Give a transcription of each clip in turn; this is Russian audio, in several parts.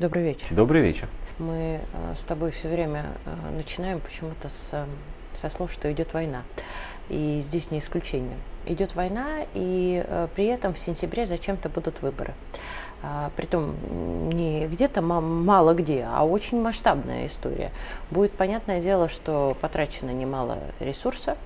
Добрый вечер. Добрый вечер. Мы э, с тобой все время э, начинаем почему-то с, э, со слов, что идет война. И здесь не исключение. Идет война, и при этом в сентябре зачем-то будут выборы. А, притом не где-то мало где, а очень масштабная история. Будет понятное дело, что потрачено немало ресурса,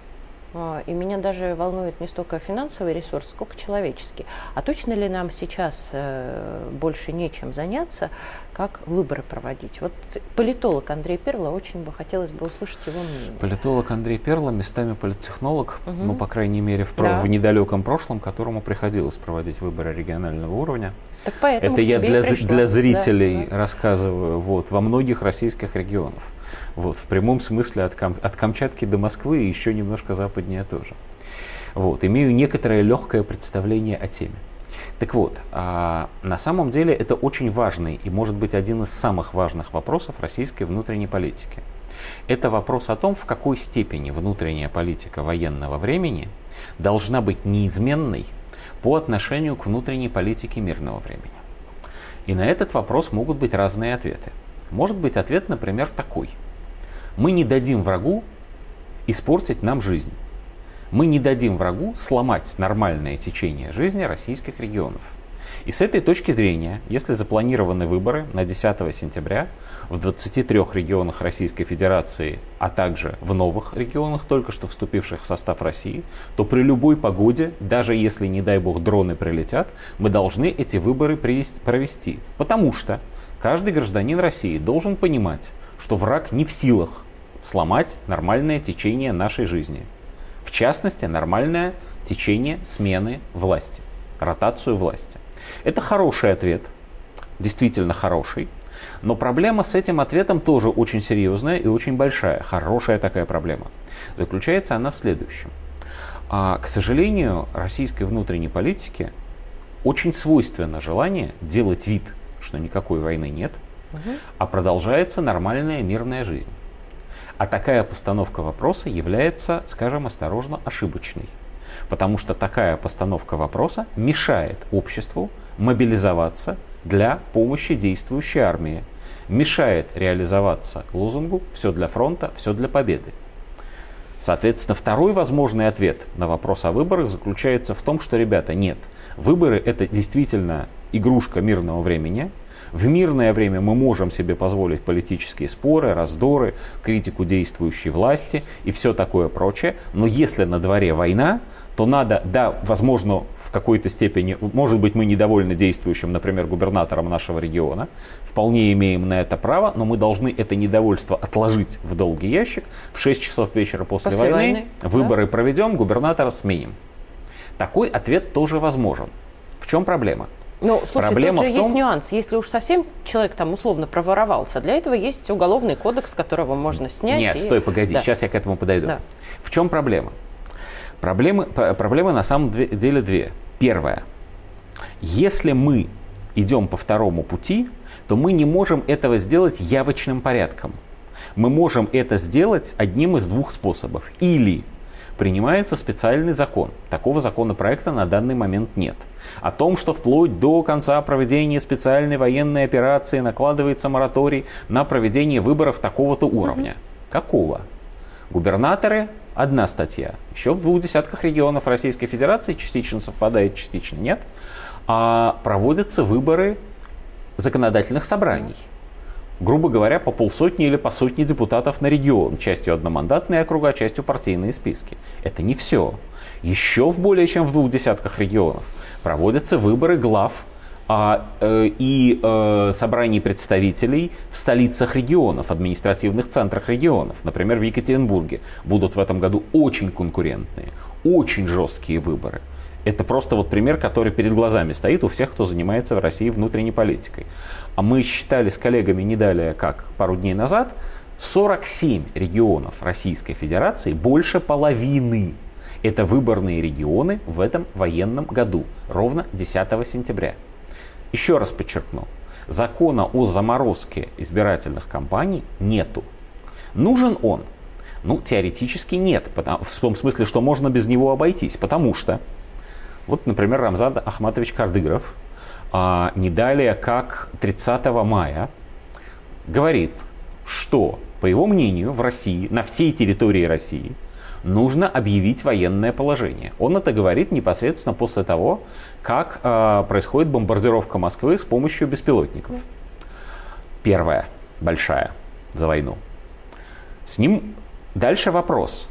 и меня даже волнует не столько финансовый ресурс, сколько человеческий. А точно ли нам сейчас э, больше нечем заняться, как выборы проводить? Вот политолог Андрей Перла, очень бы хотелось бы услышать его мнение. Политолог Андрей Перла, местами политтехнолог, угу. ну, по крайней мере, в, да. в недалеком прошлом, которому приходилось проводить выборы регионального уровня. Так поэтому Это я для, для зрителей да, да. рассказываю вот, во многих российских регионах. Вот, в прямом смысле от, Кам, от Камчатки до Москвы и еще немножко западнее тоже. Вот, имею некоторое легкое представление о теме. Так вот, а, на самом деле это очень важный и может быть один из самых важных вопросов российской внутренней политики. Это вопрос о том, в какой степени внутренняя политика военного времени должна быть неизменной по отношению к внутренней политике мирного времени. И на этот вопрос могут быть разные ответы. Может быть ответ, например, такой – мы не дадим врагу испортить нам жизнь. Мы не дадим врагу сломать нормальное течение жизни российских регионов. И с этой точки зрения, если запланированы выборы на 10 сентября в 23 регионах Российской Федерации, а также в новых регионах, только что вступивших в состав России, то при любой погоде, даже если, не дай бог, дроны прилетят, мы должны эти выборы провести. Потому что каждый гражданин России должен понимать, что враг не в силах сломать нормальное течение нашей жизни. В частности, нормальное течение смены власти, ротацию власти. Это хороший ответ, действительно хороший, но проблема с этим ответом тоже очень серьезная и очень большая, хорошая такая проблема. Заключается она в следующем. А, к сожалению, российской внутренней политике очень свойственно желание делать вид, что никакой войны нет, угу. а продолжается нормальная мирная жизнь. А такая постановка вопроса является, скажем осторожно, ошибочной. Потому что такая постановка вопроса мешает обществу мобилизоваться для помощи действующей армии, мешает реализоваться лозунгу «все для фронта, все для победы». Соответственно, второй возможный ответ на вопрос о выборах заключается в том, что, ребята, нет, выборы это действительно игрушка мирного времени, в мирное время мы можем себе позволить политические споры, раздоры, критику действующей власти и все такое прочее. Но если на дворе война, то надо, да, возможно, в какой-то степени, может быть, мы недовольны действующим, например, губернатором нашего региона, вполне имеем на это право, но мы должны это недовольство отложить в долгий ящик. В 6 часов вечера после, после войны, войны выборы да? проведем, губернатора сменим. Такой ответ тоже возможен. В чем проблема? Ну, слушай, Проблема тут же в том... есть нюанс. Если уж совсем человек там условно проворовался, для этого есть уголовный кодекс, которого можно снять. Нет, и... стой, погоди, да. сейчас я к этому подойду. Да. В чем проблема? Проблемы, проблемы на самом деле две. Первая. Если мы идем по второму пути, то мы не можем этого сделать явочным порядком. Мы можем это сделать одним из двух способов. Или принимается специальный закон. Такого законопроекта на данный момент нет. О том, что вплоть до конца проведения специальной военной операции накладывается мораторий на проведение выборов такого-то уровня. Какого? Губернаторы – одна статья. Еще в двух десятках регионов Российской Федерации частично совпадает, частично нет. А проводятся выборы законодательных собраний грубо говоря, по полсотни или по сотне депутатов на регион, частью одномандатные округа, частью партийные списки. Это не все. Еще в более чем в двух десятках регионов проводятся выборы глав а, э, и э, собраний представителей в столицах регионов, административных центрах регионов. Например, в Екатеринбурге будут в этом году очень конкурентные, очень жесткие выборы. Это просто вот пример, который перед глазами стоит у всех, кто занимается в России внутренней политикой. А мы считали с коллегами не далее, как пару дней назад, 47 регионов Российской Федерации, больше половины. Это выборные регионы в этом военном году, ровно 10 сентября. Еще раз подчеркну, закона о заморозке избирательных кампаний нету. Нужен он? Ну, теоретически нет, в том смысле, что можно без него обойтись, потому что вот, например, Рамзан Ахматович Кардыгров а, не далее как 30 мая, говорит, что, по его мнению, в России, на всей территории России, нужно объявить военное положение. Он это говорит непосредственно после того, как э, происходит бомбардировка Москвы с помощью беспилотников. Первая, большая, за войну. С ним дальше вопрос.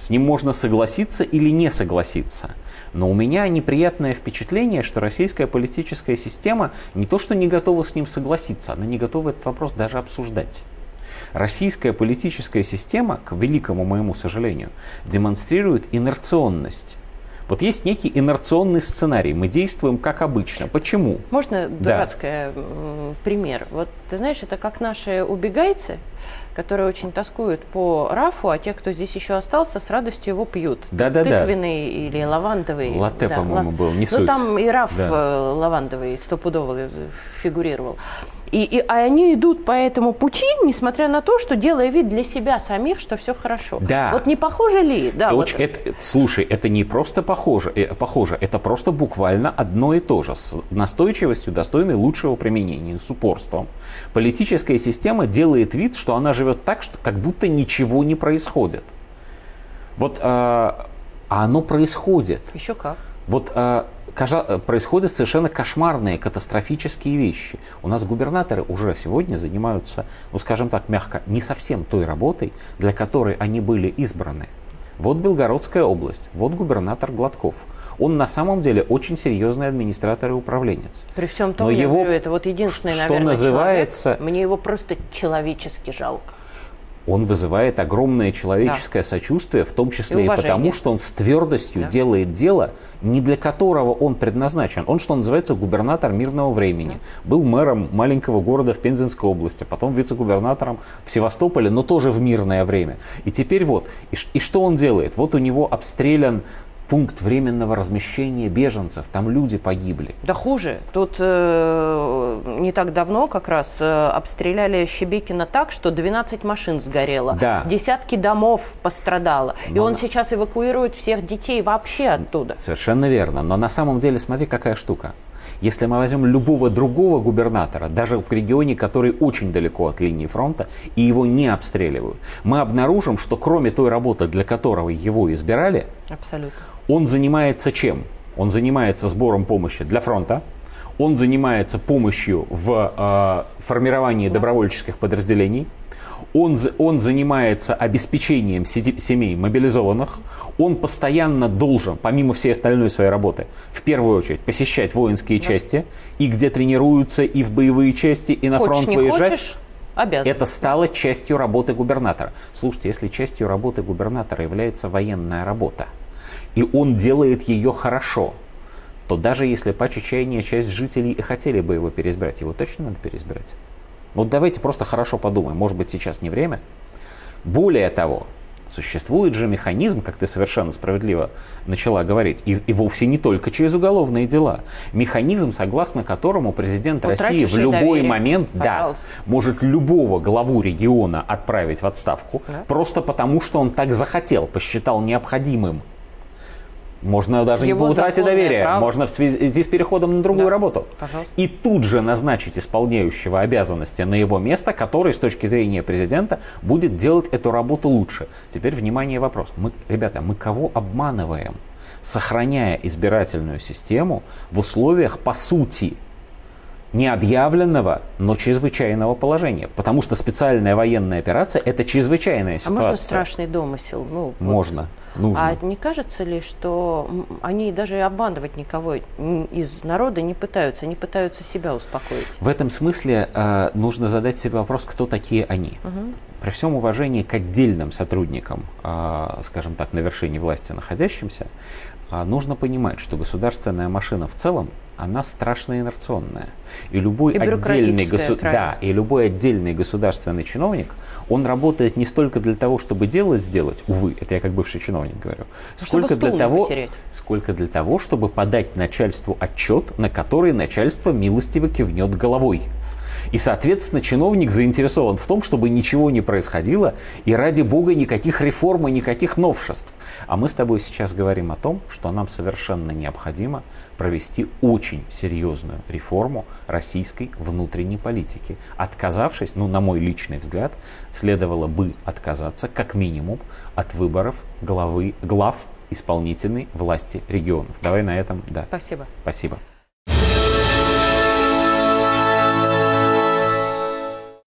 С ним можно согласиться или не согласиться. Но у меня неприятное впечатление, что российская политическая система не то что не готова с ним согласиться, она не готова этот вопрос даже обсуждать. Российская политическая система, к великому моему сожалению, демонстрирует инерционность. Вот есть некий инерционный сценарий. Мы действуем как обычно. Почему? Можно дурацкий да. пример? Вот ты знаешь, это как наши убегайцы, которые очень тоскуют по рафу, а те, кто здесь еще остался, с радостью его пьют. Да-да-да. Тыквенный или лавандовый. Латте, да, по-моему, был, не Ну, суть. там и раф да. Э, лавандовый стопудово фигурировал. И, и, а они идут по этому пути, несмотря на то, что делая вид для себя самих, что все хорошо. Да. Вот не похоже ли? Да, Очень, вот. это, слушай, это не просто похоже, э, похоже, это просто буквально одно и то же, с настойчивостью, достойной лучшего применения, с упорством. Политическая система делает вид, что она живет так, что как будто ничего не происходит. Вот, э, а оно происходит. Еще как. Вот э, происходят совершенно кошмарные, катастрофические вещи. У нас губернаторы уже сегодня занимаются, ну скажем так, мягко, не совсем той работой, для которой они были избраны. Вот Белгородская область, вот губернатор Гладков. Он на самом деле очень серьезный администратор и управленец. При всем том, Но я его, говорю, это вот единственный, что наверное, называется, человек, мне его просто человечески жалко. Он вызывает огромное человеческое да. сочувствие, в том числе и, и потому, что он с твердостью да. делает дело, не для которого он предназначен. Он, что называется, губернатор мирного времени. Да. Был мэром маленького города в Пензенской области, потом вице-губернатором в Севастополе, но тоже в мирное время. И теперь вот, и, и что он делает? Вот у него обстрелян пункт временного размещения беженцев. Там люди погибли. Да хуже. Тут э, не так давно как раз э, обстреляли Щебекина так, что 12 машин сгорело. Да. Десятки домов пострадало. Но... И он сейчас эвакуирует всех детей вообще оттуда. Совершенно верно. Но на самом деле, смотри, какая штука. Если мы возьмем любого другого губернатора, даже в регионе, который очень далеко от линии фронта, и его не обстреливают, мы обнаружим, что кроме той работы, для которого его избирали, Абсолютно. Он занимается чем? Он занимается сбором помощи для фронта, он занимается помощью в э, формировании добровольческих подразделений, он, он занимается обеспечением семей мобилизованных, он постоянно должен, помимо всей остальной своей работы, в первую очередь посещать воинские да. части, и где тренируются, и в боевые части, и на хочешь, фронт выезжать. Хочешь, обязан. Это стало частью работы губернатора. Слушайте, если частью работы губернатора является военная работа, и он делает ее хорошо, то даже если по чаяния часть жителей и хотели бы его переизбрать, его точно надо переизбрать. Вот давайте просто хорошо подумаем, может быть сейчас не время. Более того, существует же механизм, как ты совершенно справедливо начала говорить, и, и вовсе не только через уголовные дела. Механизм, согласно которому президент России в любой доверие. момент да, может любого главу региона отправить в отставку, Да. просто потому, что он так захотел, посчитал необходимым. Можно даже Его не по утрате доверия, можно в связи с переходом на другую Да. работу. Пожалуйста. И тут же назначить исполняющего обязанности на его место, который с точки зрения президента будет делать эту работу лучше. Теперь, внимание, вопрос. Мы, ребята, мы кого обманываем, сохраняя избирательную систему в условиях, по сути, необъявленного, но чрезвычайного положения. Потому что специальная военная операция – это чрезвычайная А ситуация. можно страшный домысел? Ну, вот. Можно. Нужно. А не кажется ли, что они даже обманывать никого из народа не пытаются, они пытаются себя успокоить? В этом смысле э, нужно задать себе вопрос, кто такие они. Мгм. При всем уважении к отдельным сотрудникам, э, скажем так, на вершине власти находящимся, э, нужно понимать, что государственная машина в целом, она страшно инерционная. И любой И отдельный госу- да, и любой отдельный государственный чиновник, он работает не столько для того, чтобы дело сделать, увы, это я как бывший чиновник говорю, Чтобы сколько для того, потерять. сколько для того, чтобы подать начальству отчет, на который начальство милостиво кивнет головой. И, соответственно, чиновник заинтересован в том, чтобы ничего не происходило, и ради бога никаких реформ и никаких новшеств. А мы с тобой сейчас говорим о том, что нам совершенно необходимо провести очень серьезную реформу российской внутренней политики. Отказавшись, ну, на мой личный взгляд, следовало бы отказаться как минимум от выборов главы, глав исполнительной власти регионов. Давай на этом, да. Спасибо. Спасибо.